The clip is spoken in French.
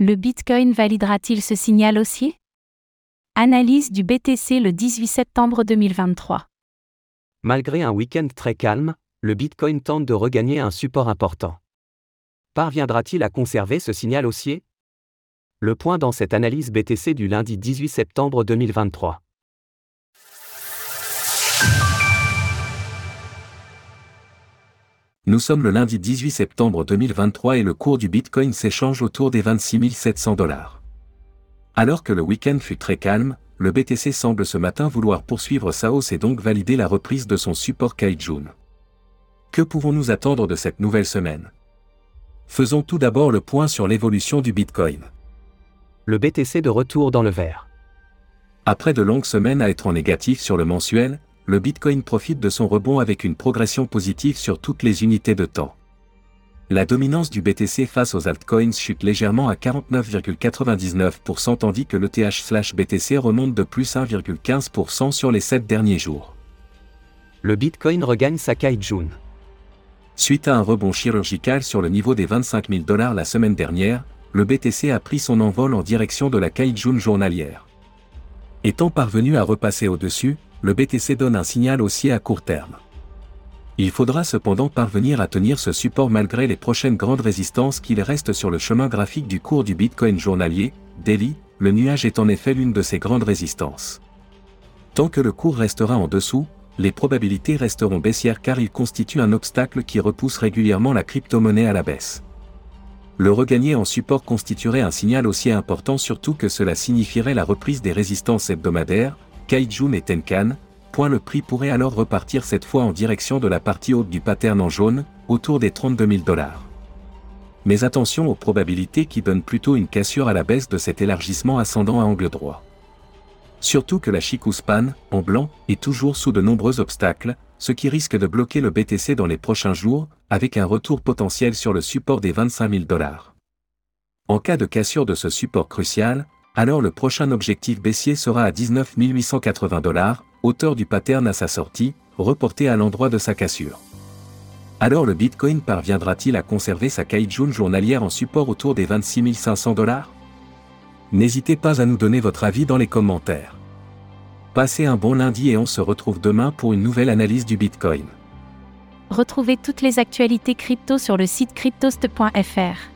Le Bitcoin validera-t-il ce signal haussier Analyse du BTC le 18 septembre 2023. Malgré un week-end très calme, le Bitcoin tente de regagner un support important. Parviendra-t-il à conserver ce signal haussier? Le point dans cette analyse BTC du lundi 18 septembre 2023. Nous sommes le lundi 18 septembre 2023 et le cours du Bitcoin s'échange autour des 26 700 dollars. Alors que le week-end fut très calme, le BTC semble ce matin vouloir poursuivre sa hausse et donc valider la reprise de son support Kaijun. Que pouvons-nous attendre de cette nouvelle semaine? Faisons tout d'abord le point sur l'évolution du Bitcoin. Le BTC de retour dans le vert. Après de longues semaines à être en négatif sur le mensuel, le Bitcoin profite de son rebond avec une progression positive sur toutes les unités de temps. La dominance du BTC face aux altcoins chute légèrement à 49,99% tandis que l'ETH/BTC remonte de plus 1,15% sur les 7 derniers jours. Le Bitcoin regagne sa Kaijun. Suite à un rebond chirurgical sur le niveau des 25 000 dollars la semaine dernière, le BTC a pris son envol en direction de la Kaijun journalière. Étant parvenu à repasser au-dessus, le BTC donne un signal haussier à court terme. Il faudra cependant parvenir à tenir ce support malgré les prochaines grandes résistances qu'il reste sur le chemin graphique du cours du Bitcoin journalier, daily, le nuage est en effet l'une de ces grandes résistances. Tant que le cours restera en dessous, les probabilités resteront baissières car il constitue un obstacle qui repousse régulièrement la crypto-monnaie à la baisse. Le regagner en support constituerait un signal aussi important surtout que cela signifierait la reprise des résistances hebdomadaires, Kaijun et Tenkan, point le prix pourrait alors repartir cette fois en direction de la partie haute du pattern en jaune, autour des 32 000 dollars. Mais attention aux probabilités qui donnent plutôt une cassure à la baisse de cet élargissement ascendant à angle droit. Surtout que la Chikuspan, en blanc, est toujours sous de nombreux obstacles, ce qui risque de bloquer le BTC dans les prochains jours, avec un retour potentiel sur le support des 25 000 dollars. En cas de cassure de ce support crucial, alors le prochain objectif baissier sera à 19 880 dollars, hauteur du pattern à sa sortie, reporté à l'endroit de sa cassure. Alors le Bitcoin parviendra-t-il à conserver sa Kaijun journalière en support autour des 26 500 dollars? N'hésitez pas à nous donner votre avis dans les commentaires. Passez un bon lundi et on se retrouve demain pour une nouvelle analyse du Bitcoin. Retrouvez toutes les actualités crypto sur le site cryptost.fr.